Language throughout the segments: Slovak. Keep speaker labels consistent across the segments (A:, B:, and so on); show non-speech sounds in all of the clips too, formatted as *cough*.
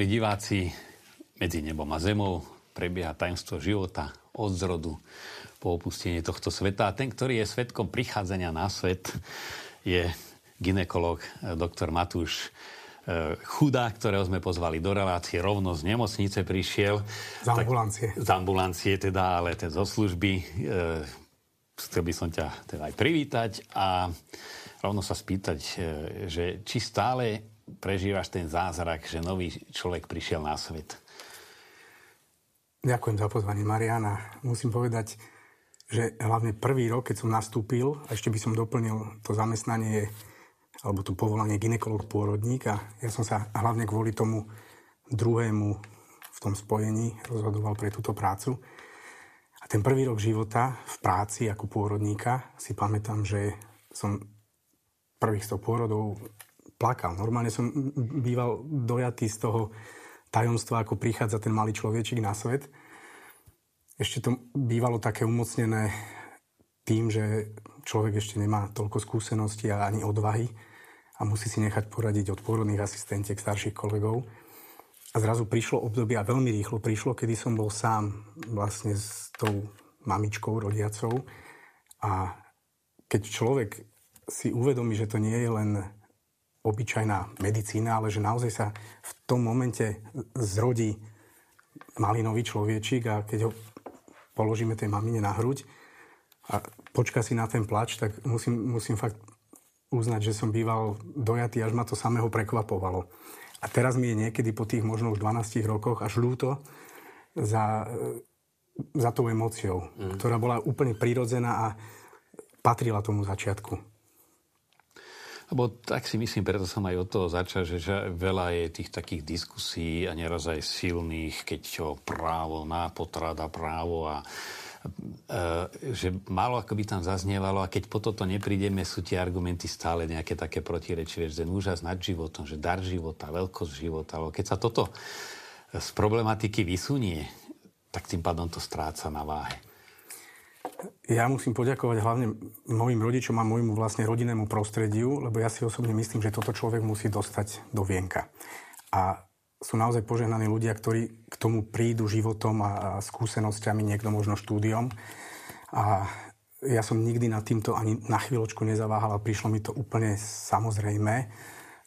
A: Milí diváci, medzi nebom a zemou prebieha tajomstvo života od zrodu po opustení tohto sveta. A ten, ktorý je svetkom prichádzania na svet, je ginekolog eh, doktor Matúš eh, Chudá, ktorého sme pozvali do relácie, rovno z nemocnice prišiel.
B: Z ambulancie.
A: Tak, z ambulancie teda, ale ten zo služby. E, chcel by som ťa teda aj privítať a rovno sa spýtať, že či stále prežívaš ten zázrak, že nový človek prišiel na svet?
B: Ďakujem za pozvanie, Mariana. Musím povedať, že hlavne prvý rok, keď som nastúpil, a ešte by som doplnil to zamestnanie alebo to povolanie ginekolog pôrodník a ja som sa hlavne kvôli tomu druhému v tom spojení rozhodoval pre túto prácu. A ten prvý rok života v práci ako pôrodníka si pamätám, že som prvých 100 pôrodov plakal. Normálne som býval dojatý z toho tajomstva, ako prichádza ten malý človečik na svet. Ešte to bývalo také umocnené tým, že človek ešte nemá toľko skúseností a ani odvahy a musí si nechať poradiť od pôrodných asistentiek starších kolegov. A zrazu prišlo obdobie, a veľmi rýchlo prišlo, kedy som bol sám vlastne s tou mamičkou rodiacou. A keď človek si uvedomí, že to nie je len obyčajná medicína, ale že naozaj sa v tom momente zrodí malý nový človečik a keď ho položíme tej mamine na hruď a počka si na ten plač, tak musím, musím fakt uznať, že som býval dojatý, až ma to samého prekvapovalo. A teraz mi je niekedy po tých možno už 12 rokoch až ľúto za, za tou emóciou, mm. ktorá bola úplne prirodzená a patrila tomu začiatku.
A: Lebo tak si myslím, preto som aj od toho začal, že veľa je tých takých diskusí a neraz aj silných, keď čo právo na potrada, právo a e, že málo ako by tam zaznievalo a keď po toto neprídeme, sú tie argumenty stále nejaké také protirečivé, že ten úžas nad životom, že dar života, veľkosť života, ale keď sa toto z problematiky vysunie, tak tým pádom to stráca na váhe.
B: Ja musím poďakovať hlavne mojim rodičom a môjmu vlastne rodinnému prostrediu, lebo ja si osobne myslím, že toto človek musí dostať do vienka. A sú naozaj požehnaní ľudia, ktorí k tomu prídu životom a skúsenosťami, niekto možno štúdiom. A ja som nikdy nad týmto ani na chvíľočku nezaváhal a prišlo mi to úplne samozrejme,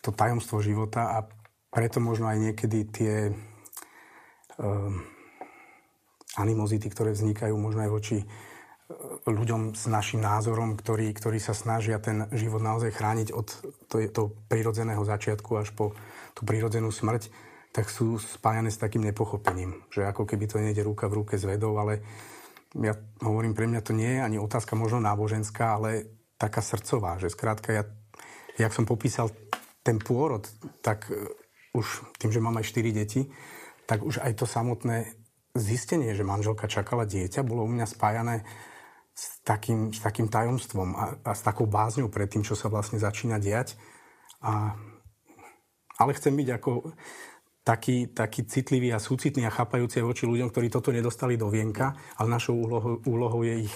B: to tajomstvo života a preto možno aj niekedy tie um, animozity, ktoré vznikajú možno aj voči ľuďom s našim názorom, ktorí, ktorí sa snažia ten život naozaj chrániť od toho prirodzeného začiatku až po tú prirodzenú smrť, tak sú spájane s takým nepochopením, že ako keby to nejde ruka v ruke s vedou, ale ja hovorím, pre mňa to nie je ani otázka možno náboženská, ale taká srdcová, že skrátka ja, jak som popísal ten pôrod, tak e, už tým, že mám aj 4 deti, tak už aj to samotné zistenie, že manželka čakala dieťa, bolo u mňa spájané s takým, s takým tajomstvom a, a s takou bázňou pred tým, čo sa vlastne začína diať. A, ale chcem byť ako taký, taký citlivý a súcitný a chápajúci voči ľuďom, ktorí toto nedostali do vienka, ale našou úlohou, úlohou je ich,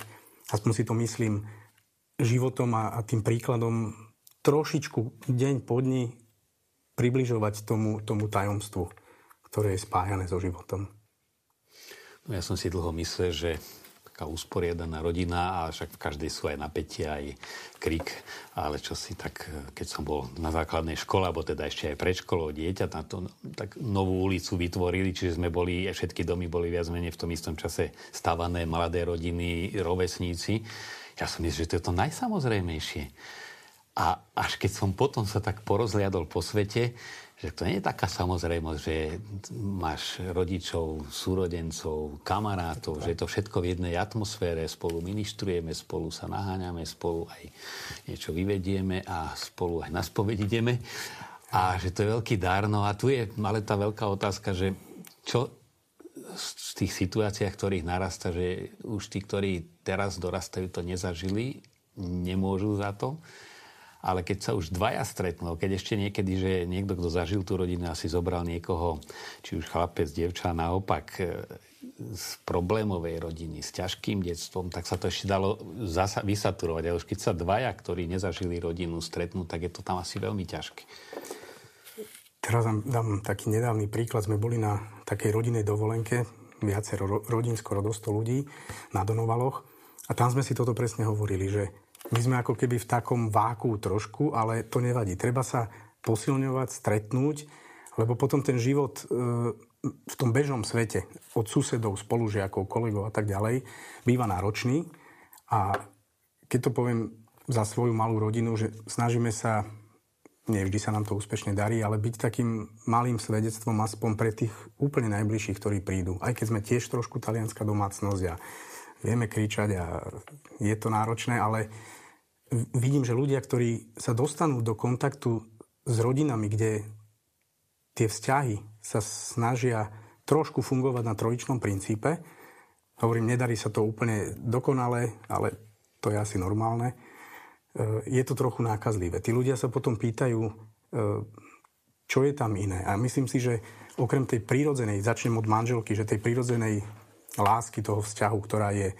B: aspoň si to myslím, životom a, a tým príkladom trošičku deň po dni približovať tomu, tomu tajomstvu, ktoré je spájané so životom.
A: No ja som si dlho myslel, že taká usporiadaná rodina a však v každej sú aj napätia, aj krik, ale čo si tak, keď som bol na základnej škole, alebo teda ešte aj pred školou dieťa, na to, tak novú ulicu vytvorili, čiže sme boli, všetky domy boli viac menej v tom istom čase stavané, mladé rodiny, rovesníci. Ja som myslel, že to je to najsamozrejmejšie. A až keď som potom sa tak porozliadol po svete, že to nie je taká samozrejmosť, že máš rodičov, súrodencov, kamarátov, že je to všetko v jednej atmosfére, spolu ministrujeme, spolu sa naháňame, spolu aj niečo vyvedieme a spolu aj na spoveď ideme. A že to je veľký dar. No a tu je ale tá veľká otázka, že čo z tých situáciách, ktorých narasta, že už tí, ktorí teraz dorastajú, to nezažili, nemôžu za to ale keď sa už dvaja stretnú, keď ešte niekedy, že niekto, kto zažil tú rodinu, asi zobral niekoho, či už chlapec, dievča, naopak e, z problémovej rodiny, s ťažkým detstvom, tak sa to ešte dalo zasa- vysaturovať. Ale už keď sa dvaja, ktorí nezažili rodinu, stretnú, tak je to tam asi veľmi ťažké.
B: Teraz dám, dám taký nedávny príklad. Sme boli na takej rodinej dovolenke, viacero rodín, skoro do 100 ľudí, na Donovaloch. A tam sme si toto presne hovorili, že my sme ako keby v takom váku trošku, ale to nevadí. Treba sa posilňovať, stretnúť, lebo potom ten život e, v tom bežnom svete, od susedov, spolužiakov, kolegov a tak ďalej, býva náročný. A keď to poviem za svoju malú rodinu, že snažíme sa nie vždy sa nám to úspešne darí, ale byť takým malým svedectvom aspoň pre tých úplne najbližších, ktorí prídu. Aj keď sme tiež trošku talianská domácnosť a vieme kričať a je to náročné, ale vidím, že ľudia, ktorí sa dostanú do kontaktu s rodinami, kde tie vzťahy sa snažia trošku fungovať na trojičnom princípe, hovorím, nedarí sa to úplne dokonale, ale to je asi normálne, E, je to trochu nákazlivé. Tí ľudia sa potom pýtajú, e, čo je tam iné. A myslím si, že okrem tej prírodzenej, začnem od manželky, že tej prírodzenej lásky toho vzťahu, ktorá je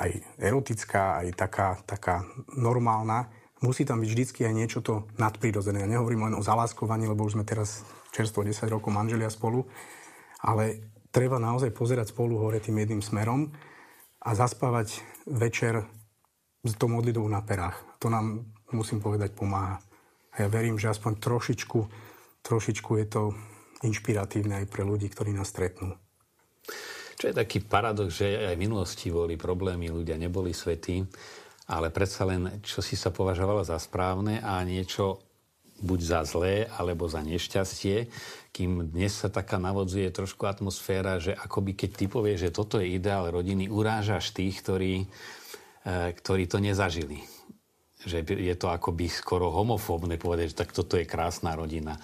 B: aj erotická, aj taká, taká normálna, musí tam byť vždycky aj niečo to nadprirodzené. Ja nehovorím len o zaláskovaní, lebo už sme teraz čerstvo 10 rokov manželia spolu, ale treba naozaj pozerať spolu hore tým jedným smerom a zaspávať večer s tou modlitbou na perách. To nám, musím povedať, pomáha. A ja verím, že aspoň trošičku, trošičku je to inšpiratívne aj pre ľudí, ktorí nás stretnú.
A: Čo je taký paradox, že aj v minulosti boli problémy, ľudia neboli svetí, ale predsa len, čo si sa považovalo za správne a niečo buď za zlé, alebo za nešťastie, kým dnes sa taká navodzuje trošku atmosféra, že akoby keď ty povieš, že toto je ideál rodiny, urážaš tých, ktorí E, ktorí to nezažili. Že je to akoby skoro homofóbne povedať, že tak toto je krásna rodina.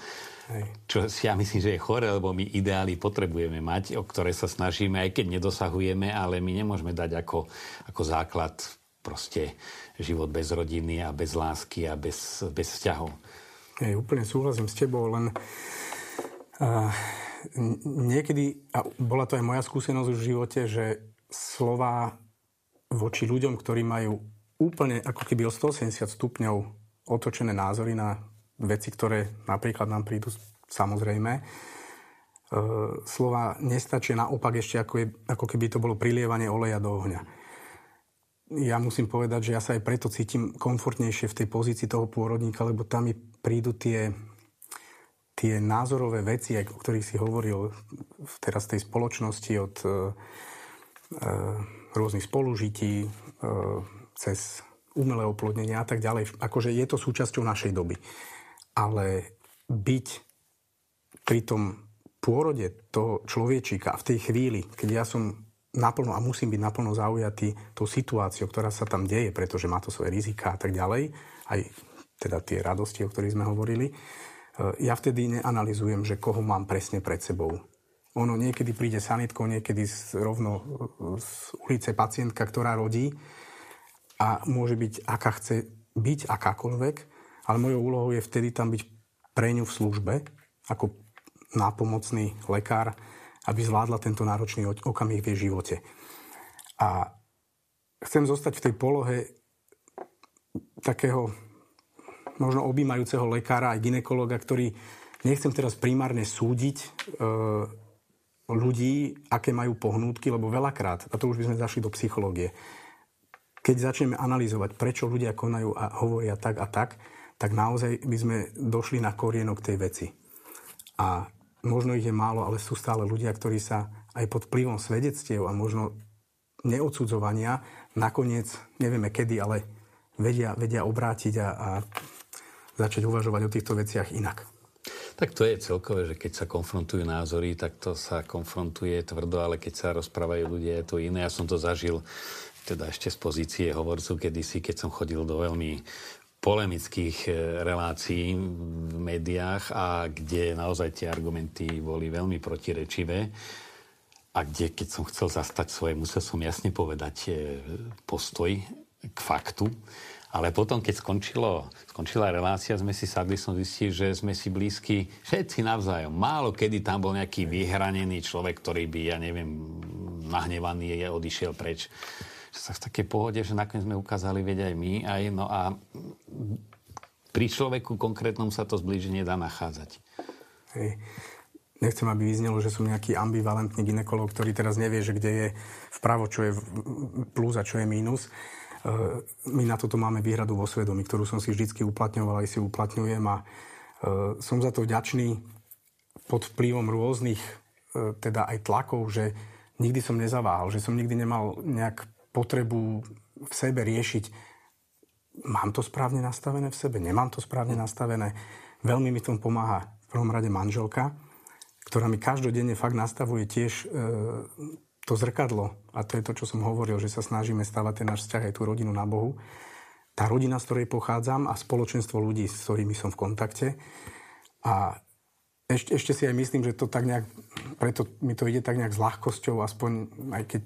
A: Hej. Čo si ja myslím, že je chore, lebo my ideály potrebujeme mať, o ktoré sa snažíme, aj keď nedosahujeme, ale my nemôžeme dať ako, ako základ proste život bez rodiny a bez lásky a bez, bez vzťahov.
B: Hej, úplne súhlasím s tebou, len uh, niekedy, a bola to aj moja skúsenosť v živote, že slova voči ľuďom, ktorí majú úplne ako keby o 180 stupňov otočené názory na veci, ktoré napríklad nám prídu samozrejme. E, slova nestačia naopak ešte ako, je, ako keby to bolo prilievanie oleja do ohňa. Ja musím povedať, že ja sa aj preto cítim komfortnejšie v tej pozícii toho pôrodníka, lebo tam mi prídu tie, tie názorové veci, o ktorých si hovoril teraz tej spoločnosti od e, rôznych spolužití, e, cez umelé oplodnenie a tak ďalej. Akože je to súčasťou našej doby. Ale byť pri tom pôrode toho človečíka v tej chvíli, keď ja som naplno a musím byť naplno zaujatý tou situáciou, ktorá sa tam deje, pretože má to svoje rizika a tak ďalej, aj teda tie radosti, o ktorých sme hovorili, e, ja vtedy neanalizujem, že koho mám presne pred sebou. Ono niekedy príde sanitkou, niekedy rovno z ulice pacientka, ktorá rodí a môže byť, aká chce byť, akákoľvek, ale mojou úlohou je vtedy tam byť pre ňu v službe, ako nápomocný lekár, aby zvládla tento náročný okamih v jej živote. A chcem zostať v tej polohe takého možno objímajúceho lekára aj ginekologa, ktorý nechcem teraz primárne súdiť e, ľudí, aké majú pohnútky, lebo veľakrát, a to už by sme zašli do psychológie, keď začneme analyzovať, prečo ľudia konajú a hovoria tak a tak, tak naozaj by sme došli na korienok tej veci. A možno ich je málo, ale sú stále ľudia, ktorí sa aj pod vplyvom svedectiev a možno neodsudzovania nakoniec, nevieme kedy, ale vedia, vedia obrátiť a, a začať uvažovať o týchto veciach inak.
A: Tak to je celkové, že keď sa konfrontujú názory, tak to sa konfrontuje tvrdo, ale keď sa rozprávajú ľudia, je to iné. Ja som to zažil teda ešte z pozície hovorcu kedysi, keď som chodil do veľmi polemických e, relácií v médiách a kde naozaj tie argumenty boli veľmi protirečivé a kde, keď som chcel zastať svoje, musel som jasne povedať e, postoj k faktu ale potom, keď skončilo, skončila relácia, sme si sadli, som zistil, že sme si blízki všetci navzájom. Málo kedy tam bol nejaký vyhranený človek, ktorý by, ja neviem, nahnevaný je, odišiel preč. Sa v takej pohode, že nakoniec sme ukázali, veď aj my, aj, no a pri človeku konkrétnom sa to zblíženie dá nachádzať.
B: Hej. Nechcem, aby vyznelo, že som nejaký ambivalentný ginekolog, ktorý teraz nevie, že kde je vpravo, čo je plus a čo je mínus. E, my na toto máme výhradu vo svedomí, ktorú som si vždy uplatňoval, aj si uplatňujem a e, som za to vďačný pod vplyvom rôznych e, teda aj tlakov, že nikdy som nezaváhal, že som nikdy nemal nejak potrebu v sebe riešiť, mám to správne nastavené v sebe, nemám to správne nastavené. Veľmi mi tom pomáha v prvom rade manželka, ktorá mi každodenne fakt nastavuje tiež e, to zrkadlo. A to je to, čo som hovoril, že sa snažíme stavať ten náš vzťah aj tú rodinu na Bohu. Tá rodina, z ktorej pochádzam a spoločenstvo ľudí, s ktorými som v kontakte. A ešte, ešte si aj myslím, že to tak nejak, preto mi to ide tak nejak s ľahkosťou, aspoň aj keď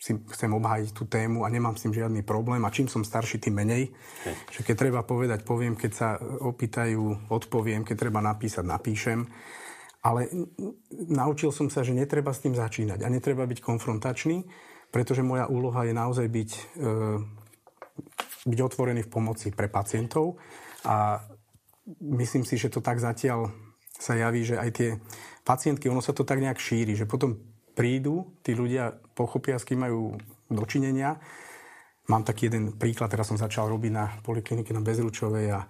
B: si chcem obhájiť tú tému a nemám s tým žiadny problém a čím som starší, tým menej. Hej. Že keď treba povedať, poviem, keď sa opýtajú, odpoviem, keď treba napísať, napíšem. Ale naučil som sa, že netreba s tým začínať a netreba byť konfrontačný, pretože moja úloha je naozaj byť, e, byť otvorený v pomoci pre pacientov a myslím si, že to tak zatiaľ sa javí, že aj tie pacientky, ono sa to tak nejak šíri, že potom prídu, tí ľudia pochopia, s kým majú dočinenia. Mám taký jeden príklad, teraz som začal robiť na poliklinike na Bezručovej a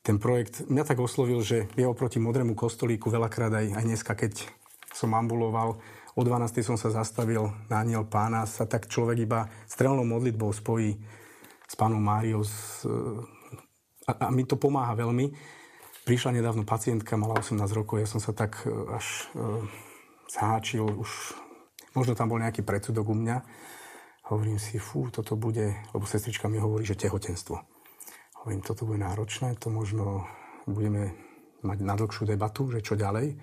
B: ten projekt mňa tak oslovil, že je oproti modrému kostolíku veľakrát aj, aj dneska, keď som ambuloval, o 12. som sa zastavil na aniel pána, sa tak človek iba strelnou modlitbou spojí s pánom Máriou s, a, a mi to pomáha veľmi. Prišla nedávno pacientka, mala 18 rokov, ja som sa tak e, až zháčil, už možno tam bol nejaký predsudok u mňa. Hovorím si, fú, toto bude, lebo sestrička mi hovorí, že tehotenstvo. Hovorím, toto bude náročné, to možno budeme mať na dlhšiu debatu, že čo ďalej.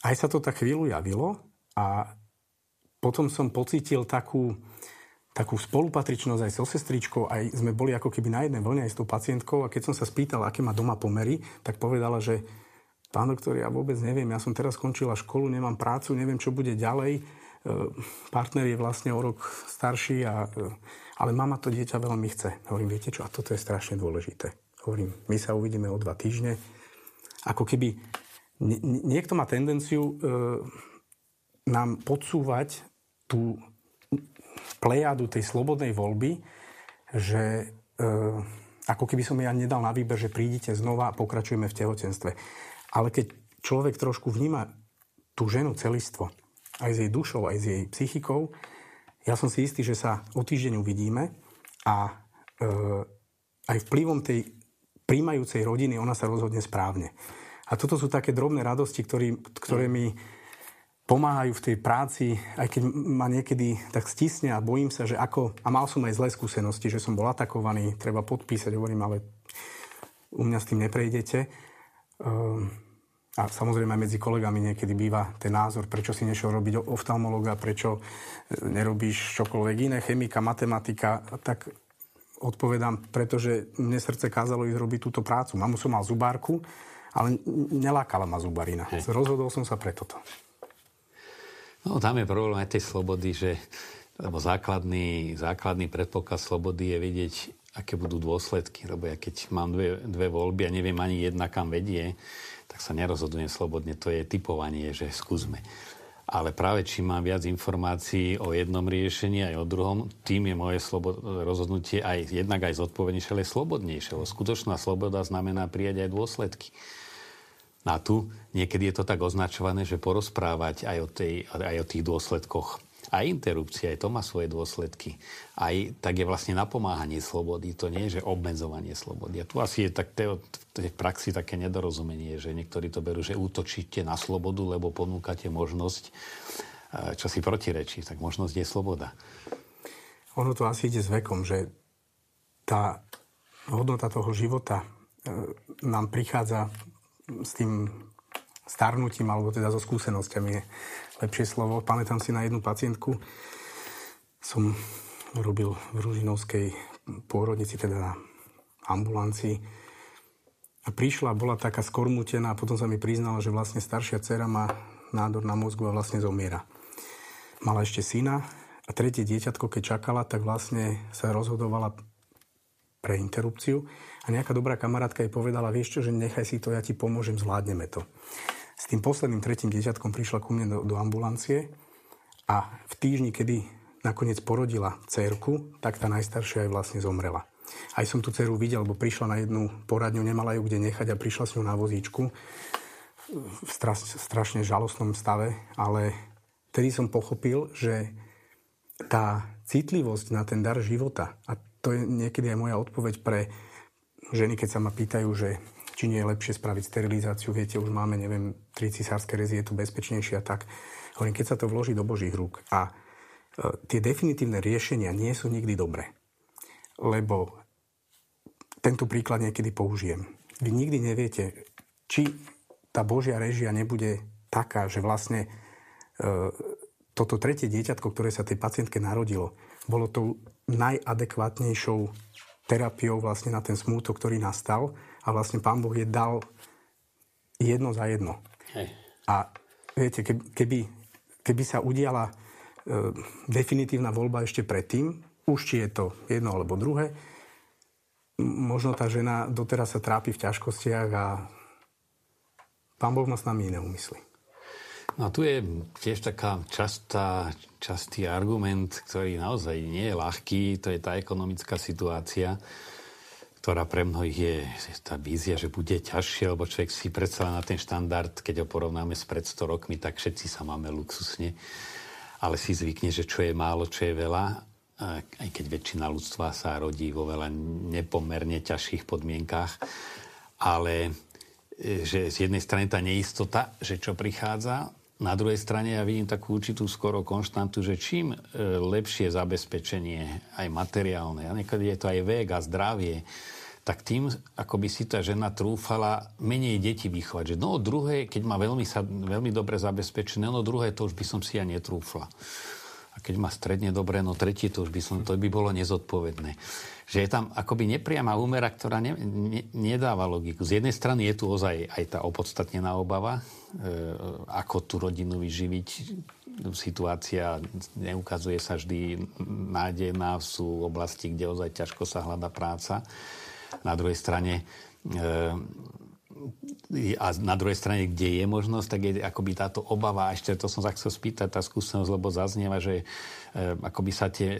B: Aj sa to tak chvíľu javilo a potom som pocítil takú, takú spolupatričnosť aj so sestričkou, aj sme boli ako keby na jednej vlne aj s tou pacientkou a keď som sa spýtal, aké má doma pomery, tak povedala, že pán doktor, ja vôbec neviem, ja som teraz skončila školu, nemám prácu, neviem, čo bude ďalej. E, partner je vlastne o rok starší a e, ale mama to dieťa veľmi chce. Hovorím, viete čo, a toto je strašne dôležité. Hovorím, my sa uvidíme o dva týždne. Ako keby niekto má tendenciu e, nám podsúvať tú plejadu tej slobodnej voľby, že e, ako keby som ja nedal na výber, že prídite znova a pokračujeme v tehotenstve. Ale keď človek trošku vníma tú ženu celistvo, aj s jej dušou, aj s jej psychikou, ja som si istý, že sa o týždeň uvidíme a e, aj vplyvom tej príjmajúcej rodiny ona sa rozhodne správne. A toto sú také drobné radosti, ktorý, ktoré mi pomáhajú v tej práci, aj keď ma niekedy tak stisne a bojím sa, že ako... A mal som aj zlé skúsenosti, že som bol atakovaný, treba podpísať, hovorím, ale u mňa s tým neprejdete. Um, a samozrejme medzi kolegami niekedy býva ten názor, prečo si nešiel robiť oftalmologa, prečo e, nerobíš čokoľvek iné, chemika, matematika, tak odpovedám, pretože mne srdce kázalo ísť robiť túto prácu. Mamu som mal zubárku, ale nelákala ma zubarina. Hej. Rozhodol som sa pre toto.
A: No tam je problém aj tej slobody, že lebo základný, základný predpoklad slobody je vidieť, aké budú dôsledky. Lebo ja keď mám dve, dve voľby a neviem ani jedna, kam vedie, tak sa nerozhodujem slobodne. To je typovanie, že skúsme. Ale práve čím mám viac informácií o jednom riešení aj o druhom, tým je moje slobod- rozhodnutie aj jednak aj zodpovednejšie, ale slobodnejšie. Lebo skutočná sloboda znamená prijať aj dôsledky. A tu niekedy je to tak označované, že porozprávať aj o, tej, aj o tých dôsledkoch aj interrupcia, aj to má svoje dôsledky. Aj tak je vlastne napomáhanie slobody, to nie je, že obmedzovanie slobody. A tu asi je tak v tej praxi také nedorozumenie, že niektorí to berú, že útočíte na slobodu, lebo ponúkate možnosť, e, čo si protirečí. Tak možnosť je sloboda.
B: Ono to asi ide s vekom, že tá hodnota toho života e, nám prichádza s tým starnutím, alebo teda so skúsenosťami lepšie slovo. Pamätám si na jednu pacientku, som robil v Ružinovskej pôrodnici, teda na ambulancii. A prišla, bola taká skormutená a potom sa mi priznala, že vlastne staršia dcera má nádor na mozgu a vlastne zomiera. Mala ešte syna a tretie dieťatko, keď čakala, tak vlastne sa rozhodovala pre interrupciu a nejaká dobrá kamarátka jej povedala, vieš čo, že nechaj si to, ja ti pomôžem, zvládneme to. S tým posledným tretím dieťatkom prišla ku mne do, do ambulancie a v týždni, kedy nakoniec porodila cerku, tak tá najstaršia aj vlastne zomrela. Aj som tú dceru videl, lebo prišla na jednu poradňu, nemala ju kde nechať a prišla s ňou na vozíčku v straš, strašne žalostnom stave, ale tedy som pochopil, že tá citlivosť na ten dar života, a to je niekedy aj moja odpoveď pre ženy, keď sa ma pýtajú, že či nie je lepšie spraviť sterilizáciu, viete, už máme, neviem, tri cisárske rezy, je to bezpečnejšie a tak. Hovorím, keď sa to vloží do Božích rúk a e, tie definitívne riešenia nie sú nikdy dobré. Lebo tento príklad niekedy použijem. Vy nikdy neviete, či tá Božia režia nebude taká, že vlastne e, toto tretie dieťatko, ktoré sa tej pacientke narodilo, bolo tou najadekvátnejšou terapiou vlastne na ten smútok, ktorý nastal a vlastne Pán Boh je dal jedno za jedno. Hej. A viete, keby, keby sa udiala e, definitívna voľba ešte predtým, už či je to jedno alebo druhé, možno tá žena doteraz sa trápi v ťažkostiach a Pán Boh má s nami iné úmysly.
A: No tu je tiež taká častá, častý argument, ktorý naozaj nie je ľahký, to je tá ekonomická situácia, ktorá pre mnohých je tá vízia, že bude ťažšie, lebo človek si predsa na ten štandard, keď ho porovnáme s pred 100 rokmi, tak všetci sa máme luxusne, ale si zvykne, že čo je málo, čo je veľa, aj keď väčšina ľudstva sa rodí vo veľa nepomerne ťažších podmienkách, ale e, že z jednej strany tá neistota, že čo prichádza, na druhej strane ja vidím takú určitú skoro konštantu, že čím e, lepšie zabezpečenie, aj materiálne, a niekedy je to aj vek a zdravie, tak tým, ako by si tá žena trúfala menej deti vychovať. Že no druhé, keď má veľmi, veľmi dobre zabezpečené, no druhé to už by som si ja netrúfla. A keď má stredne dobre, no tretie to už by som, to by bolo nezodpovedné že je tam akoby nepriama úmera, ktorá ne, ne, nedáva logiku. Z jednej strany je tu ozaj aj tá opodstatnená obava, e, ako tú rodinu vyživiť. Situácia neukazuje sa vždy nádejná, sú oblasti, kde ozaj ťažko sa hľada práca. Na druhej strane e, a na druhej strane, kde je možnosť, tak je akoby táto obava, a ešte to som sa chcel spýtať, tá skúsenosť, lebo zaznieva, že e, akoby sa tie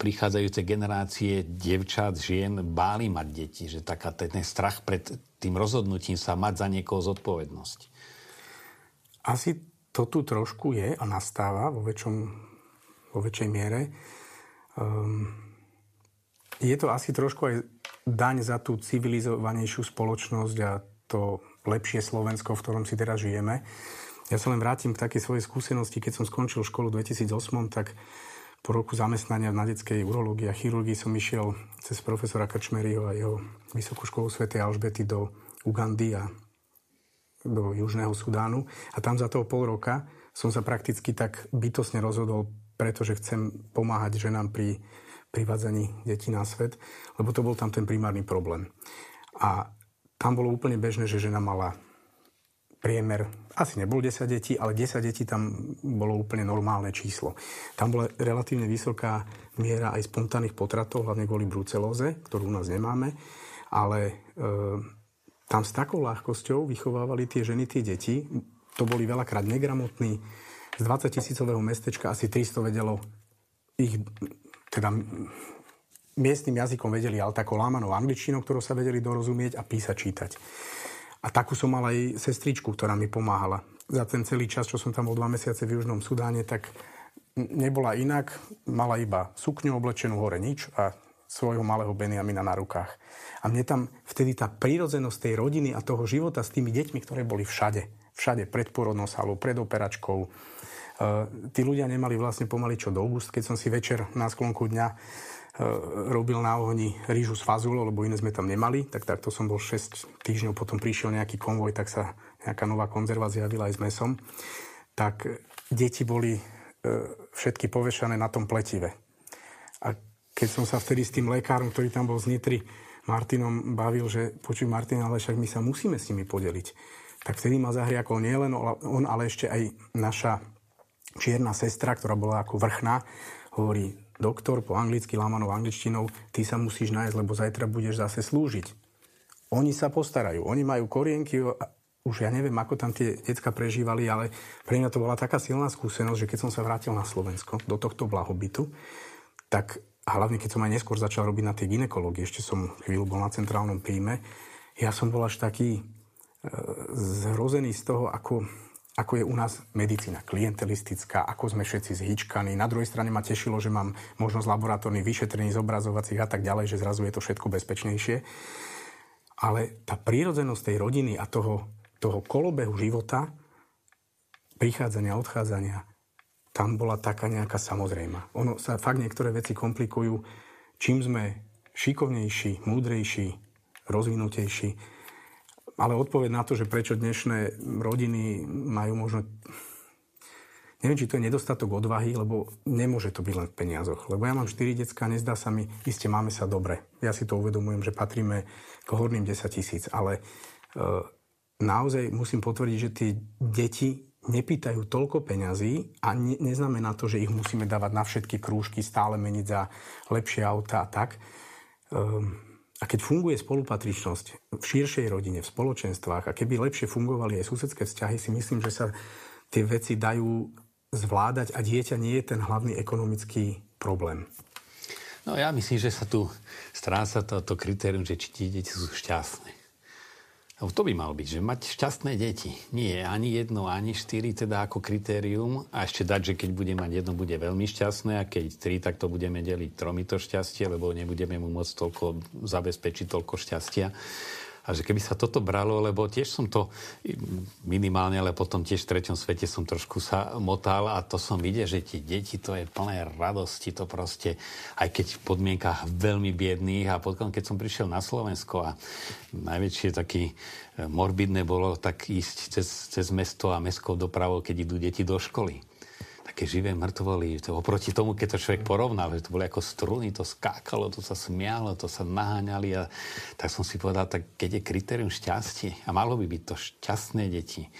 A: prichádzajúce generácie devčat, žien báli mať deti, že taká ten strach pred tým rozhodnutím sa mať za niekoho zodpovednosť.
B: Asi to tu trošku je a nastáva vo, väčšom, vo väčšej miere. Um, je to asi trošku aj daň za tú civilizovanejšiu spoločnosť a to lepšie Slovensko, v ktorom si teraz žijeme. Ja sa len vrátim k takej svojej skúsenosti. Keď som skončil školu v 2008, tak po roku zamestnania na detskej urológii a chirurgii som išiel cez profesora Krčmeryho a jeho Vysokú školu Sv. Alžbety do Ugandy a do Južného Sudánu. A tam za toho pol roka som sa prakticky tak bytosne rozhodol, pretože chcem pomáhať ženám pri privádzaní detí na svet, lebo to bol tam ten primárny problém. A tam bolo úplne bežné, že žena mala priemer, asi nebol 10 detí, ale 10 detí tam bolo úplne normálne číslo. Tam bola relatívne vysoká miera aj spontánnych potratov, hlavne kvôli brucelóze, ktorú u nás nemáme, ale e, tam s takou ľahkosťou vychovávali tie ženy tie deti. To boli veľakrát negramotní. Z 20 tisícového mestečka asi 300 vedelo ich teda miestnym jazykom vedeli, ale takou lámanou angličtinou, ktorou sa vedeli dorozumieť a písať, čítať. A takú som mal aj sestričku, ktorá mi pomáhala. Za ten celý čas, čo som tam bol dva mesiace v Južnom Sudáne, tak nebola inak. Mala iba sukňu oblečenú hore nič a svojho malého Benjamina na rukách. A mne tam vtedy tá prírodzenosť tej rodiny a toho života s tými deťmi, ktoré boli všade, všade pred porodnou salou, pred operačkou, tí ľudia nemali vlastne pomaly čo do úst. Keď som si večer na sklonku dňa E, robil na ohni rýžu s fazulou, lebo iné sme tam nemali, tak takto som bol 6 týždňov, potom prišiel nejaký konvoj, tak sa nejaká nová konzerva zjavila aj s mesom. Tak deti boli e, všetky povešané na tom pletive. A keď som sa vtedy s tým lekárom, ktorý tam bol z Nitry, Martinom bavil, že počuj Martin, ale však my sa musíme s nimi podeliť. Tak vtedy ma zahriakol nielen on, ale ešte aj naša čierna sestra, ktorá bola ako vrchná, hovorí, doktor po anglicky lámanou angličtinou, ty sa musíš nájsť, lebo zajtra budeš zase slúžiť. Oni sa postarajú, oni majú korienky, už ja neviem, ako tam tie decka prežívali, ale pre mňa to bola taká silná skúsenosť, že keď som sa vrátil na Slovensko, do tohto blahobytu, tak a hlavne keď som aj neskôr začal robiť na tej ginekológii, ešte som chvíľu bol na centrálnom príjme, ja som bol až taký e, zhrozený z toho, ako, ako je u nás medicína klientelistická, ako sme všetci zhyčkaní. Na druhej strane ma tešilo, že mám možnosť laboratórnych vyšetrení, zobrazovacích a tak ďalej, že zrazu je to všetko bezpečnejšie. Ale tá prírodzenosť tej rodiny a toho, toho kolobehu života, prichádzania, odchádzania, tam bola taká nejaká samozrejma. Ono sa fakt niektoré veci komplikujú. Čím sme šikovnejší, múdrejší, rozvinutejší, ale odpoveď na to, že prečo dnešné rodiny majú možno... Neviem, či to je nedostatok odvahy, lebo nemôže to byť len v peniazoch. Lebo ja mám 4 decka, nezdá sa mi, iste máme sa dobre. Ja si to uvedomujem, že patríme k horným 10 tisíc, ale e, naozaj musím potvrdiť, že tie deti nepýtajú toľko peňazí a ne, neznamená to, že ich musíme dávať na všetky krúžky, stále meniť za lepšie auta a tak. Um, a keď funguje spolupatričnosť v širšej rodine, v spoločenstvách a keby lepšie fungovali aj susedské vzťahy, si myslím, že sa tie veci dajú zvládať a dieťa nie je ten hlavný ekonomický problém.
A: No ja myslím, že sa tu stráca toto kritérium, že či tie deti sú šťastné. No, to by malo byť, že mať šťastné deti. Nie ani jedno, ani štyri teda ako kritérium. A ešte dať, že keď bude mať jedno, bude veľmi šťastné a keď tri, tak to budeme deliť tromi to šťastie, lebo nebudeme mu môcť toľko zabezpečiť toľko šťastia. A že keby sa toto bralo, lebo tiež som to minimálne, ale potom tiež v treťom svete som trošku sa motal a to som videl, že tie deti to je plné radosti, to proste, aj keď v podmienkach veľmi biedných a potom, keď som prišiel na Slovensko a najväčšie taký e, morbidné bolo tak ísť cez, cez mesto a mestskou dopravou, keď idú deti do školy také živé mŕtvoly. To, oproti tomu, keď to človek porovnal, že to boli ako struny, to skákalo, to sa smialo, to sa naháňali a tak som si povedal, tak keď je kritérium šťastie a malo by byť to šťastné deti, e,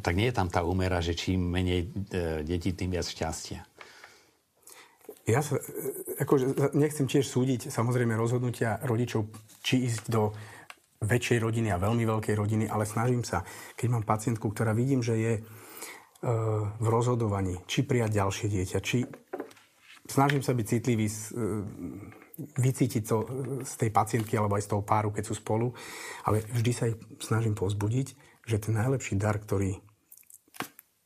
A: tak nie je tam tá úmera, že čím menej e, detí, tým viac šťastia.
B: Ja sa, e, akože, nechcem tiež súdiť samozrejme rozhodnutia rodičov, či ísť do väčšej rodiny a veľmi veľkej rodiny, ale snažím sa, keď mám pacientku, ktorá vidím, že je v rozhodovaní, či prijať ďalšie dieťa, či snažím sa byť citlivý, e, vycítiť to z tej pacientky alebo aj z toho páru, keď sú spolu, ale vždy sa ich snažím pozbudiť, že ten najlepší dar, ktorý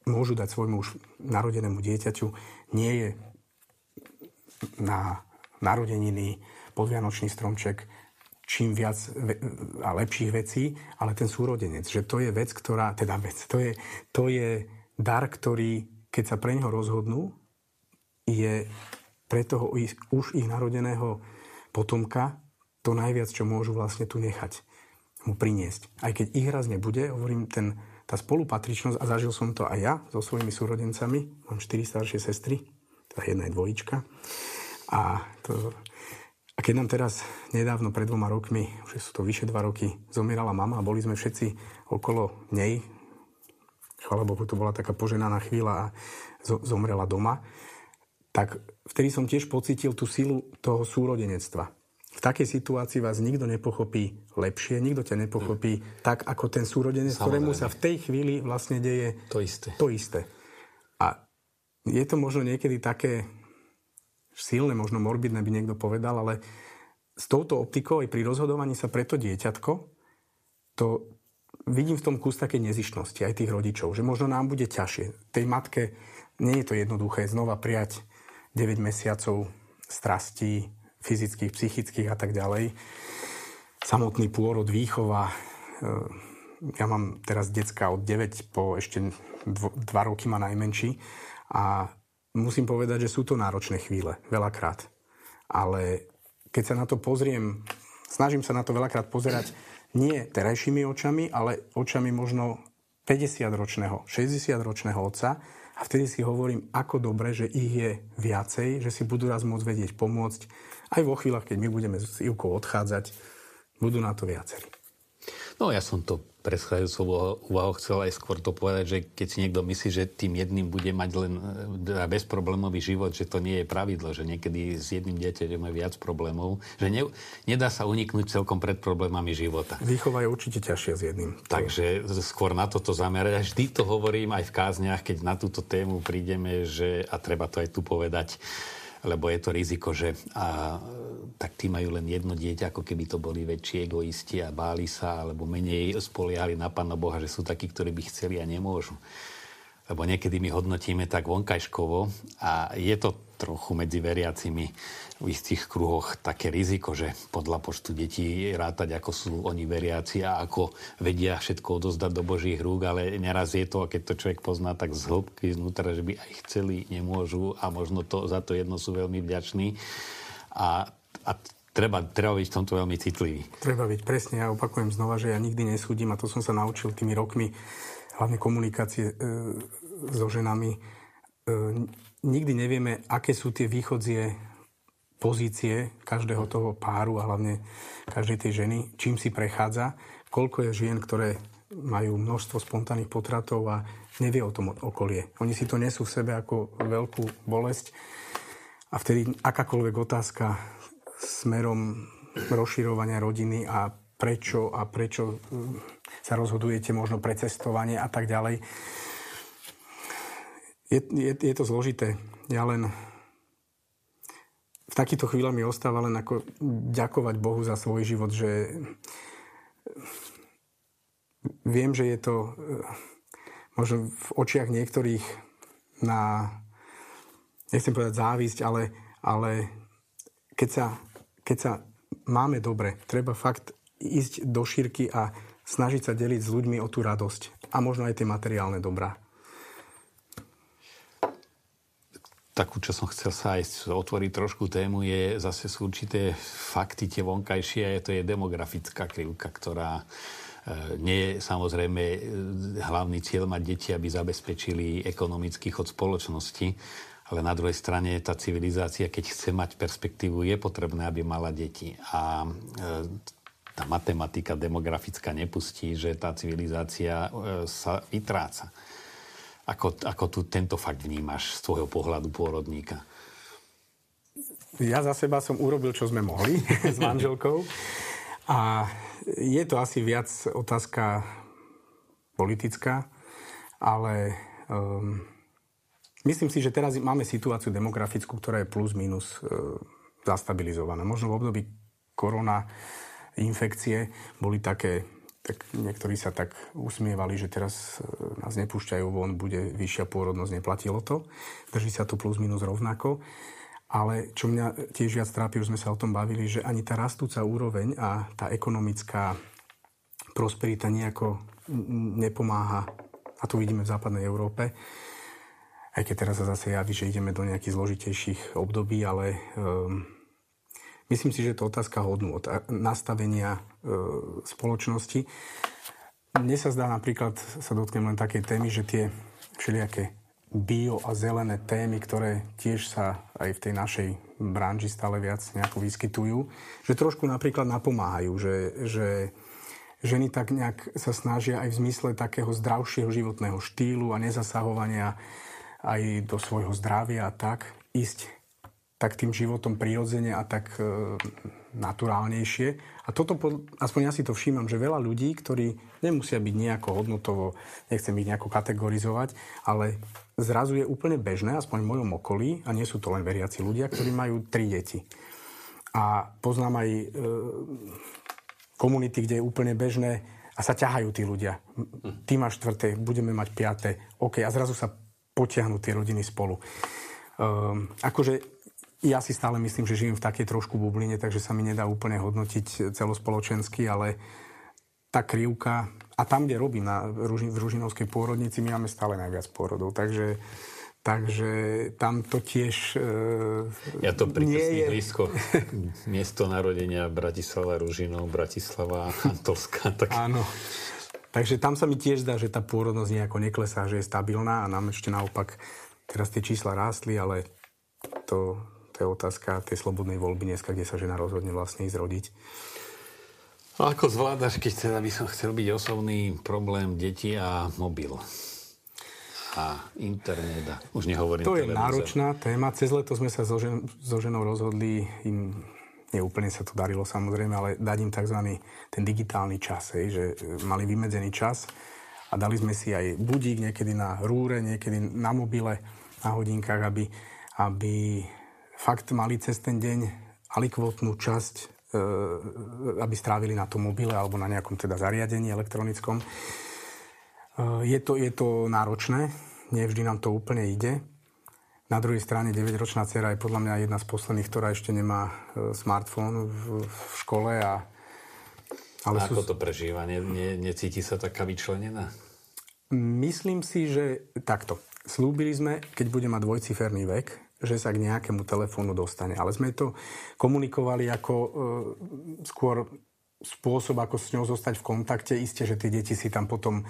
B: môžu dať svojmu už narodenému dieťaťu, nie je na narodeniny, podvianočný stromček, čím viac a lepších vecí, ale ten súrodenec, že to je vec, ktorá, teda vec, to je, to je dar, ktorý, keď sa pre neho rozhodnú, je pre toho už ich narodeného potomka to najviac, čo môžu vlastne tu nechať, mu priniesť. Aj keď ich raz nebude, hovorím, ten, tá spolupatričnosť, a zažil som to aj ja so svojimi súrodencami, mám 4 staršie sestry, teda jedna je dvojička, a, to, a keď nám teraz nedávno, pred dvoma rokmi, už sú to vyše dva roky, zomierala mama a boli sme všetci okolo nej, chvala Bohu, to bola taká poženaná chvíľa a zomrela doma, tak vtedy som tiež pocitil tú silu toho súrodenectva. V takej situácii vás nikto nepochopí lepšie, nikto ťa nepochopí tak, ako ten súrodenec, Samozrejme. ktorému sa v tej chvíli vlastne deje
A: to isté.
B: to isté. A je to možno niekedy také silné, možno morbidné by niekto povedal, ale s touto optikou aj pri rozhodovaní sa preto dieťatko, to, vidím v tom kus také nezišnosti aj tých rodičov, že možno nám bude ťažšie. Tej matke nie je to jednoduché znova prijať 9 mesiacov strastí fyzických, psychických a tak ďalej. Samotný pôrod, výchova. E, ja mám teraz decka od 9 po ešte 2 roky má najmenší a musím povedať, že sú to náročné chvíle, veľakrát. Ale keď sa na to pozriem, snažím sa na to veľakrát pozerať nie terajšími očami, ale očami možno 50-ročného, 60-ročného otca a vtedy si hovorím, ako dobre, že ich je viacej, že si budú raz môcť vedieť pomôcť. Aj vo chvíľach, keď my budeme s Ivkou odchádzať, budú na to viacerí.
A: No ja som to predchádzajúcou úvahou chcel aj skôr to povedať, že keď si niekto myslí, že tým jedným bude mať len e, bezproblémový život, že to nie je pravidlo, že niekedy s jedným dieťaťom je viac problémov, že ne, nedá sa uniknúť celkom pred problémami života.
B: Výchova je určite ťažšia s jedným.
A: Takže skôr na toto zamerať. A vždy to hovorím aj v kázniach, keď na túto tému prídeme, že, a treba to aj tu povedať, lebo je to riziko, že a, tak tí majú len jedno dieťa, ako keby to boli väčší egoisti a báli sa, alebo menej spoliehali na Pána Boha, že sú takí, ktorí by chceli a nemôžu. Lebo niekedy my hodnotíme tak vonkajškovo a je to trochu medzi veriacimi v istých kruhoch také riziko, že podľa počtu detí rátať, ako sú oni veriaci a ako vedia všetko odozdať do Božích rúk, ale neraz je to, a keď to človek pozná tak z hĺbky znútra, že by aj chceli, nemôžu a možno to, za to jedno sú veľmi vďační. A, a treba, treba byť v tomto veľmi citlivý.
B: Treba byť, presne. Ja opakujem znova, že ja nikdy nesúdim a to som sa naučil tými rokmi hlavne komunikácie e, so ženami. E, nikdy nevieme, aké sú tie východzie pozície každého toho páru a hlavne každej tej ženy, čím si prechádza, koľko je žien, ktoré majú množstvo spontánnych potratov a nevie o tom okolie. Oni si to nesú v sebe ako veľkú bolesť a vtedy akákoľvek otázka smerom rozširovania rodiny a prečo a prečo hm, sa rozhodujete možno pre cestovanie a tak ďalej. Je, je, je to zložité. Ja len v takýchto chvíľach mi ostáva len ako ďakovať Bohu za svoj život, že viem, že je to eh, možno v očiach niektorých na, nechcem povedať závisť, ale, ale keď, sa, keď sa máme dobre, treba fakt ísť do šírky a snažiť sa deliť s ľuďmi o tú radosť a možno aj tie materiálne dobrá.
A: Takú, čo som chcel sa aj otvoriť trošku tému, je zase sú určité fakty tie vonkajšie a to je demografická krivka, ktorá e, nie je samozrejme e, hlavný cieľ mať deti, aby zabezpečili ekonomický chod spoločnosti, ale na druhej strane tá civilizácia, keď chce mať perspektívu, je potrebné, aby mala deti. A e, tá matematika demografická nepustí, že tá civilizácia sa vytráca. Ako, ako tu tento fakt vnímaš z tvojho pohľadu pôrodníka?
B: Ja za seba som urobil, čo sme mohli *laughs* s manželkou. A je to asi viac otázka politická, ale um, myslím si, že teraz máme situáciu demografickú, ktorá je plus minus uh, zastabilizovaná. Možno v období korona infekcie boli také tak niektorí sa tak usmievali, že teraz e, nás nepúšťajú von, bude vyššia pôrodnosť, neplatilo to. Drží sa to plus minus rovnako. Ale čo mňa tiež viac trápi, už sme sa o tom bavili, že ani tá rastúca úroveň a tá ekonomická prosperita nejako nepomáha. A to vidíme v západnej Európe. Aj keď teraz sa zase javí, že ideme do nejakých zložitejších období, ale um, Myslím si, že to otázka hodnú, nastavenia e, spoločnosti. Mne sa zdá napríklad, sa dotknem len takej témy, že tie všelijaké bio a zelené témy, ktoré tiež sa aj v tej našej branži stále viac nejako vyskytujú, že trošku napríklad napomáhajú, že, že ženy tak nejak sa snažia aj v zmysle takého zdravšieho životného štýlu a nezasahovania aj do svojho zdravia a tak ísť tak tým životom prirodzene a tak e, naturálnejšie. A toto, aspoň ja si to všímam, že veľa ľudí, ktorí nemusia byť nejako hodnotovo, nechcem ich nejako kategorizovať, ale zrazu je úplne bežné, aspoň v mojom okolí, a nie sú to len veriaci ľudia, ktorí majú tri deti. A poznám aj e, komunity, kde je úplne bežné a sa ťahajú tí ľudia. Ty máš štvrté, budeme mať piaté, OK, a zrazu sa potiahnú tie rodiny spolu. Um, akože ja si stále myslím, že žijem v takej trošku bubline, takže sa mi nedá úplne hodnotiť celospoločensky, ale tá krivka, a tam, kde robím na, v Ružinovskej pôrodnici, my máme stále najviac pôrodov, takže Takže tam to tiež...
A: E, ja to pri je... blízko. Miesto narodenia Bratislava Ružinov, Bratislava Antolská. *laughs*
B: Tak... Áno. Takže tam sa mi tiež zdá, že tá pôrodnosť nejako neklesá, že je stabilná a nám ešte naopak teraz tie čísla rástli, ale to, to je otázka tej slobodnej voľby dneska, kde sa žena rozhodne vlastne ísť rodiť.
A: A ako zvládaš, keď teda by som chcel byť osobný problém deti a mobil? A internet a už nehovorím
B: To je televízor. náročná téma. Cez leto sme sa so, žen- so ženou rozhodli im neúplne sa to darilo samozrejme, ale dať im tzv. ten digitálny čas, hej, že mali vymedzený čas a dali sme si aj budík niekedy na rúre, niekedy na mobile, na hodinkách, aby, aby fakt mali cez ten deň alikvotnú časť E, aby strávili na tom mobile alebo na nejakom teda zariadení elektronickom. E, je to, je to náročné, nie vždy nám to úplne ide. Na druhej strane 9-ročná dcera je podľa mňa jedna z posledných, ktorá ešte nemá e, smartfón v, v škole. A,
A: ale a ako sú... to prežíva? Ne, ne, necíti sa taká vyčlenená?
B: Myslím si, že takto. Slúbili sme, keď bude mať dvojciferný vek, že sa k nejakému telefónu dostane. Ale sme to komunikovali ako e, skôr spôsob, ako s ňou zostať v kontakte. Isté, že tie deti si tam potom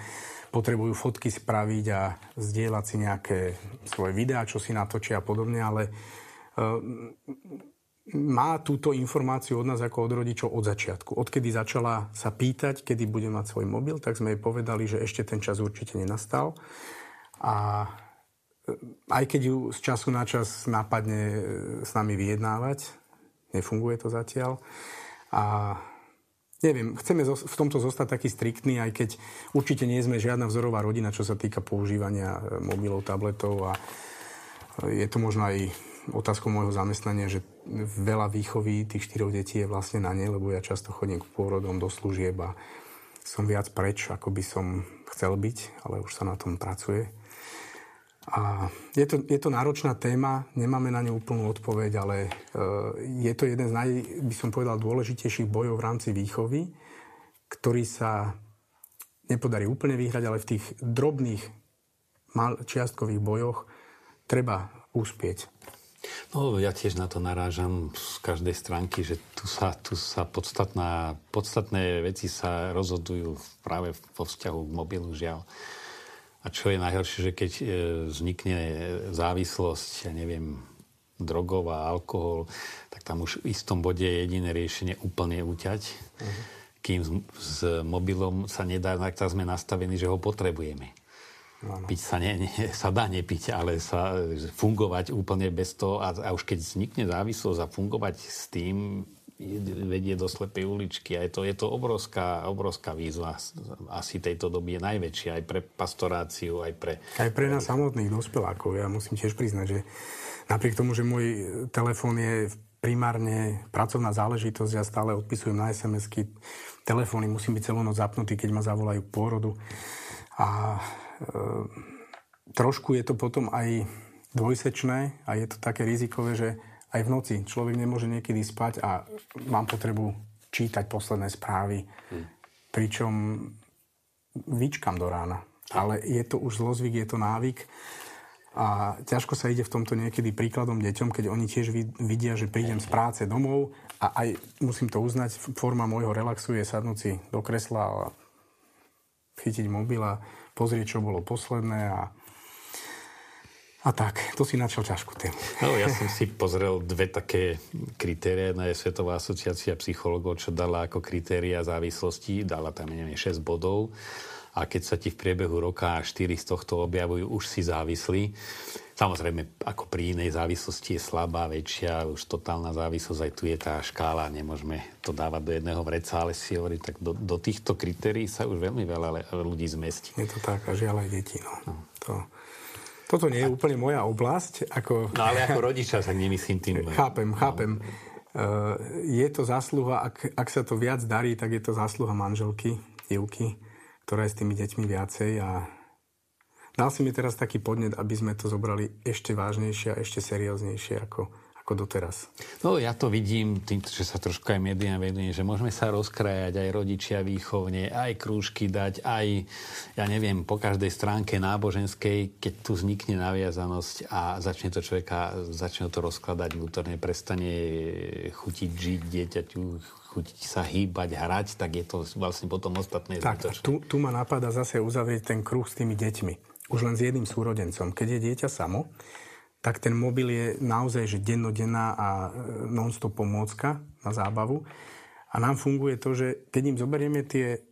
B: potrebujú fotky spraviť a zdieľať si nejaké svoje videá, čo si natočia a podobne, ale e, má túto informáciu od nás ako od rodičov od začiatku. Odkedy začala sa pýtať, kedy bude mať svoj mobil, tak sme jej povedali, že ešte ten čas určite nenastal. A aj keď ju z času na čas napadne e, s nami vyjednávať, nefunguje to zatiaľ. A neviem, chceme v tomto zostať taký striktný, aj keď určite nie sme žiadna vzorová rodina, čo sa týka používania e, mobilov, tabletov a e, je to možno aj otázkou môjho zamestnania, že veľa výchovy tých štyroch detí je vlastne na ne, lebo ja často chodím k pôrodom do služieb a som viac preč, ako by som chcel byť, ale už sa na tom pracuje. A je to, je to náročná téma, nemáme na ňu úplnú odpoveď, ale e, je to jeden z naj, by som povedal, dôležitejších bojov v rámci výchovy, ktorý sa nepodarí úplne vyhrať, ale v tých drobných mal, čiastkových bojoch treba úspieť.
A: No, ja tiež na to narážam z každej stránky, že tu sa, tu sa podstatná, podstatné veci sa rozhodujú práve vo vzťahu k mobilu, žiaľ. A čo je najhoršie, že keď e, vznikne závislosť, ja neviem, drogová, alkohol, tak tam už v istom bode je jediné riešenie úplne uťať. Uh-huh. Kým s, s mobilom sa nedá, tak sme nastavení, že ho potrebujeme. Ano. Piť sa, ne, ne, sa dá nepiť, ale sa fungovať úplne bez toho a, a už keď vznikne závislosť a fungovať s tým vedie do slepej uličky a je to, je to obrovská, obrovská výzva. Asi tejto doby je najväčšia aj pre pastoráciu, aj pre...
B: Aj pre nás samotných dospelákov. Ja musím tiež priznať, že napriek tomu, že môj telefón je primárne pracovná záležitosť, ja stále odpisujem na SMS-ky, telefóny musím byť celú noc zapnutý, keď ma zavolajú pôrodu. A e, trošku je to potom aj dvojsečné a je to také rizikové, že aj v noci. Človek nemôže niekedy spať a mám potrebu čítať posledné správy. Hmm. Pričom vyčkam do rána. Ale je to už zlozvyk, je to návyk. A ťažko sa ide v tomto niekedy príkladom deťom, keď oni tiež vidia, že prídem z práce domov a aj musím to uznať, forma môjho relaxu je sadnúť si do kresla a chytiť mobil a pozrieť, čo bolo posledné a a tak, to si načal ťažkú tému.
A: No, ja som si pozrel dve také kritéria. Jedna je Svetová asociácia psychologov, čo dala ako kritéria závislosti. Dala tam, neviem, 6 bodov. A keď sa ti v priebehu roka 4 z tohto objavujú, už si závislí. Samozrejme, ako pri inej závislosti je slabá, väčšia, už totálna závislosť, aj tu je tá škála, nemôžeme to dávať do jedného vreca, ale si hovorím, tak do, do týchto kritérií sa už veľmi veľa ľudí zmestí.
B: Je to tak, a žiaľ aj deti. No. no. To, toto nie je úplne moja oblasť. Ako...
A: No ale ako rodiča sa nemyslím tým.
B: Chápem, chápem. No. je to zásluha, ak, ak sa to viac darí, tak je to zásluha manželky, Ivky, ktorá je s tými deťmi viacej a dal si mi teraz taký podnet, aby sme to zobrali ešte vážnejšie a ešte serióznejšie ako, ako doteraz?
A: No ja to vidím tým, že sa trošku aj médiá veduje, že môžeme sa rozkrajať aj rodičia výchovne, aj krúžky dať, aj, ja neviem, po každej stránke náboženskej, keď tu vznikne naviazanosť a začne to človeka, začne to rozkladať vnútorne, prestane chutiť žiť dieťaťu, chutiť sa hýbať, hrať, tak je to vlastne potom ostatné
B: Tak, tu, tu ma napadá zase uzavrieť ten kruh s tými deťmi. Už len s jedným súrodencom. Keď je dieťa samo, tak ten mobil je naozaj že dennodenná a e, non-stop pomôcka na zábavu. A nám funguje to, že keď im zoberieme tie,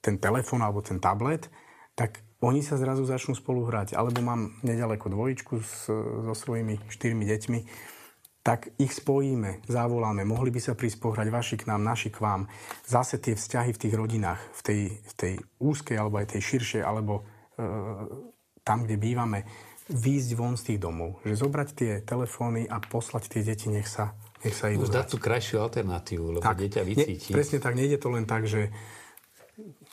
B: ten telefón alebo ten tablet, tak oni sa zrazu začnú spolu hrať. Alebo mám nedaleko dvojičku s, so svojimi štyrmi deťmi, tak ich spojíme, zavoláme, mohli by sa prísť pohrať vaši k nám, naši k vám. Zase tie vzťahy v tých rodinách, v tej, v tej úzkej alebo aj tej širšej, alebo e, tam, kde bývame, výjsť von z tých domov. Že zobrať tie telefóny a poslať tie deti, nech sa, nech sa idú
A: Už dať tú krajšiu alternatívu, lebo tak, dieťa vycíti.
B: Ne, presne tak, nejde to len tak, že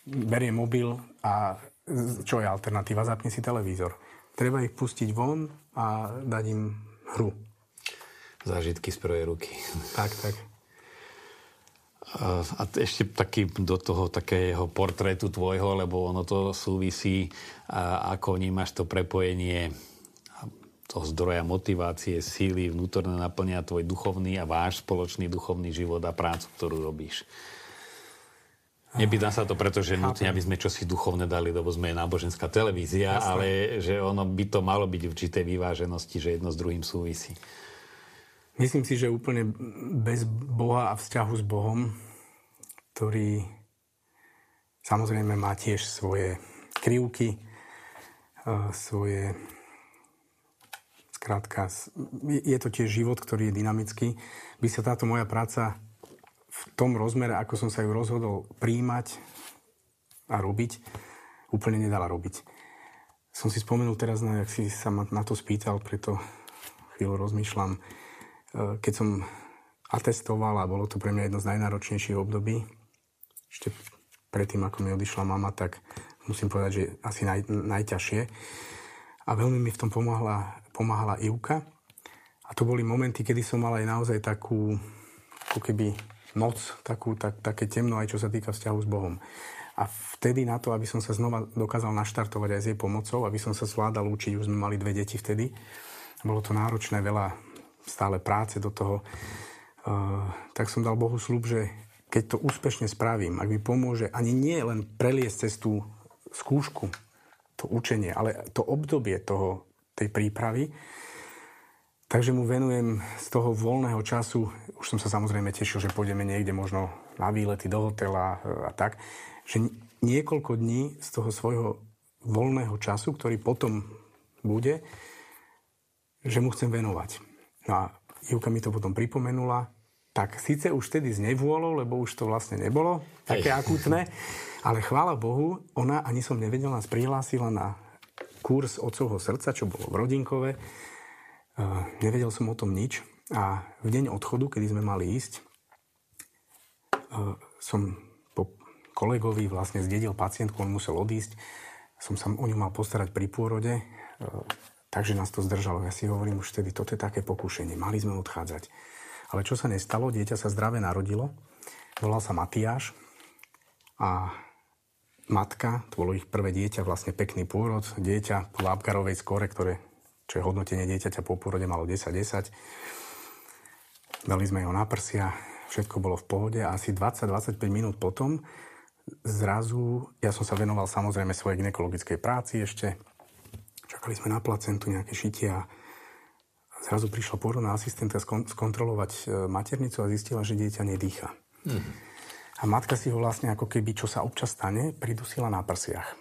B: berie mobil a čo je alternatíva? Zapni si televízor. Treba ich pustiť von a dať im hru
A: zážitky z prvej ruky.
B: Tak, tak.
A: A ešte taký do toho takého portrétu tvojho, lebo ono to súvisí, a ako vnímaš to prepojenie toho zdroja motivácie, síly, vnútorné naplňa tvoj duchovný a váš spoločný duchovný život a prácu, ktorú robíš. Nepýtam sa to, pretože nutne, aby sme čosi duchovné dali, lebo sme náboženská televízia, Jasne. ale že ono by to malo byť v určitej vyváženosti, že jedno s druhým súvisí.
B: Myslím si, že úplne bez Boha a vzťahu s Bohom, ktorý samozrejme má tiež svoje krivky, svoje... Skrátka, je to tiež život, ktorý je dynamický. By sa táto moja práca v tom rozmere, ako som sa ju rozhodol príjmať a robiť, úplne nedala robiť. Som si spomenul teraz, na, jak si sa ma na to spýtal, preto chvíľu rozmýšľam keď som atestoval a bolo to pre mňa jedno z najnáročnejších období, ešte predtým, ako mi odišla mama, tak musím povedať, že asi naj, najťažšie. A veľmi mi v tom pomáhala, pomáhala Ivka. A to boli momenty, kedy som mal aj naozaj takú, ako keby noc, takú, tak, také temno aj čo sa týka vzťahu s Bohom. A vtedy na to, aby som sa znova dokázal naštartovať aj s jej pomocou, aby som sa zvládal učiť, už sme mali dve deti vtedy, bolo to náročné, veľa stále práce do toho, uh, tak som dal Bohu slúb, že keď to úspešne spravím, ak mi pomôže ani nie len preliesť cez tú skúšku, to učenie, ale to obdobie toho, tej prípravy, takže mu venujem z toho voľného času, už som sa samozrejme tešil, že pôjdeme niekde možno na výlety do hotela a tak, že niekoľko dní z toho svojho voľného času, ktorý potom bude, že mu chcem venovať. No a Ivka mi to potom pripomenula, tak síce už vtedy z nevôľou, lebo už to vlastne nebolo také Hej. akútne, ale chvála Bohu, ona, ani som nevedel, nás prihlásila na kurz Otcovho srdca, čo bolo v Rodinkove. Uh, nevedel som o tom nič a v deň odchodu, kedy sme mali ísť, uh, som po kolegovi vlastne zdedil pacientku, on musel odísť, som sa o ňu mal postarať pri pôrode. Uh, Takže nás to zdržalo. Ja si hovorím už vtedy, toto je také pokušenie, mali sme odchádzať. Ale čo sa nestalo, dieťa sa zdravé narodilo, volal sa Matiáš a matka, to bolo ich prvé dieťa, vlastne pekný pôrod, dieťa podľa Apgarovej skore, ktoré, čo je hodnotenie dieťaťa po pôrode, malo 10-10. Dali sme ho na prsia, všetko bolo v pohode. A asi 20-25 minút potom zrazu, ja som sa venoval samozrejme svojej ginekologickej práci ešte, Čakali sme na placentu nejaké šitie a zrazu prišla pôrodná asistentka skon- skontrolovať e, maternicu a zistila, že dieťa nedýcha. Mm. A matka si ho vlastne ako keby, čo sa občas stane, pridusila na prsiach.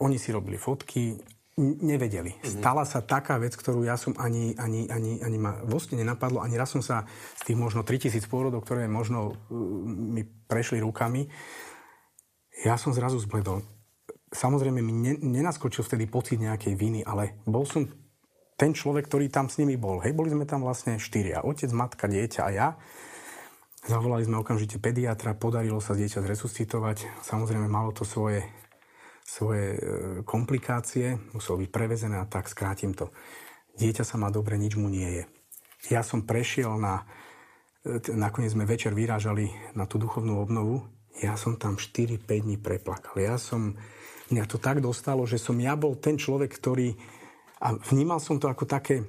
B: Oni si robili fotky, nevedeli. Mm-hmm. Stala sa taká vec, ktorú ja som ani, ani, ani, ani ma vlastne nenapadlo, ani raz som sa z tých možno 3000 pôrodov, ktoré možno uh, mi prešli rukami, ja som zrazu zbledol samozrejme mi ne, nenaskočil vtedy pocit nejakej viny, ale bol som ten človek, ktorý tam s nimi bol. Hej, boli sme tam vlastne štyria. Otec, matka, dieťa a ja. Zavolali sme okamžite pediatra, podarilo sa dieťa zresuscitovať. Samozrejme, malo to svoje, svoje e, komplikácie, muselo byť prevezené a tak skrátim to. Dieťa sa má dobre, nič mu nie je. Ja som prešiel na... E, nakoniec sme večer vyrážali na tú duchovnú obnovu. Ja som tam 4-5 dní preplakal. Ja som mňa to tak dostalo, že som ja bol ten človek, ktorý... A vnímal som to ako také...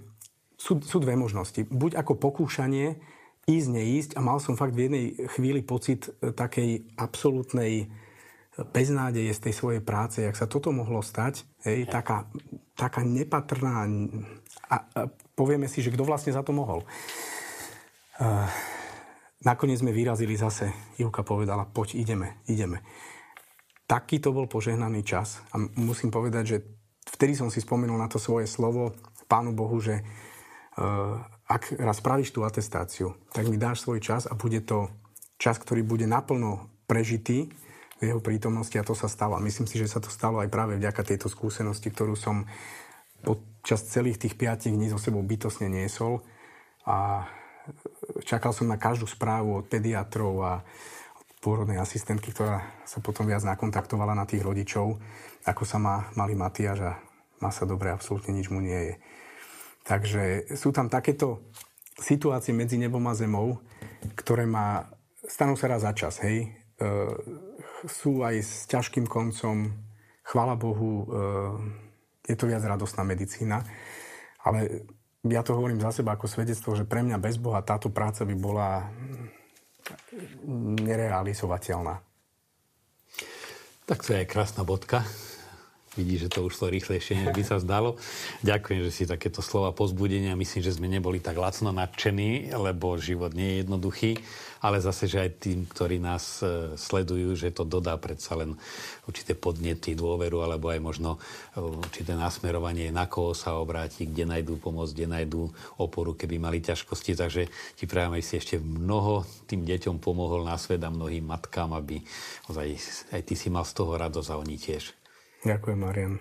B: Sú, sú dve možnosti. Buď ako pokúšanie, ísť, neísť a mal som fakt v jednej chvíli pocit e, takej absolútnej beznádeje z tej svojej práce, jak sa toto mohlo stať, hej, taká, taká nepatrná a, a povieme si, že kto vlastne za to mohol. Uh, nakoniec sme vyrazili zase. Ivka povedala, poď, ideme, ideme. Taký to bol požehnaný čas a musím povedať, že vtedy som si spomenul na to svoje slovo Pánu Bohu, že uh, ak raz spravíš tú atestáciu, tak mi dáš svoj čas a bude to čas, ktorý bude naplno prežitý v jeho prítomnosti a to sa stalo. A myslím si, že sa to stalo aj práve vďaka tejto skúsenosti, ktorú som počas celých tých 5 dní so sebou bytosne niesol a čakal som na každú správu od pediatrov a od pôrodnej asistentky, ktorá sa potom viac nakontaktovala na tých rodičov, ako sa má malý Matiaš a má sa dobre, absolútne nič mu nie je. Takže sú tam takéto situácie medzi nebom a zemou, ktoré má, stanú sa raz za čas, hej. E, sú aj s ťažkým koncom, chvála Bohu, e, je to viac radostná medicína. Ale ja to hovorím za seba ako svedectvo, že pre mňa bez Boha táto práca by bola nerealizovateľná.
A: Tak to je krásna bodka. Vidí, že to už šlo rýchlejšie, než by sa zdalo. Ďakujem, že si takéto slova pozbudenia. Myslím, že sme neboli tak lacno nadšení, lebo život nie je jednoduchý, ale zase, že aj tým, ktorí nás e, sledujú, že to dodá predsa len určité podnety, dôveru, alebo aj možno e, určité nasmerovanie, na koho sa obráti, kde najdú pomoc, kde najdú oporu, keby mali ťažkosti. Takže ti aj si ešte mnoho tým deťom pomohol na svet a mnohým matkám, aby aj, aj ty si mal z toho radosť a oni tiež.
B: Ďakujem, Marian.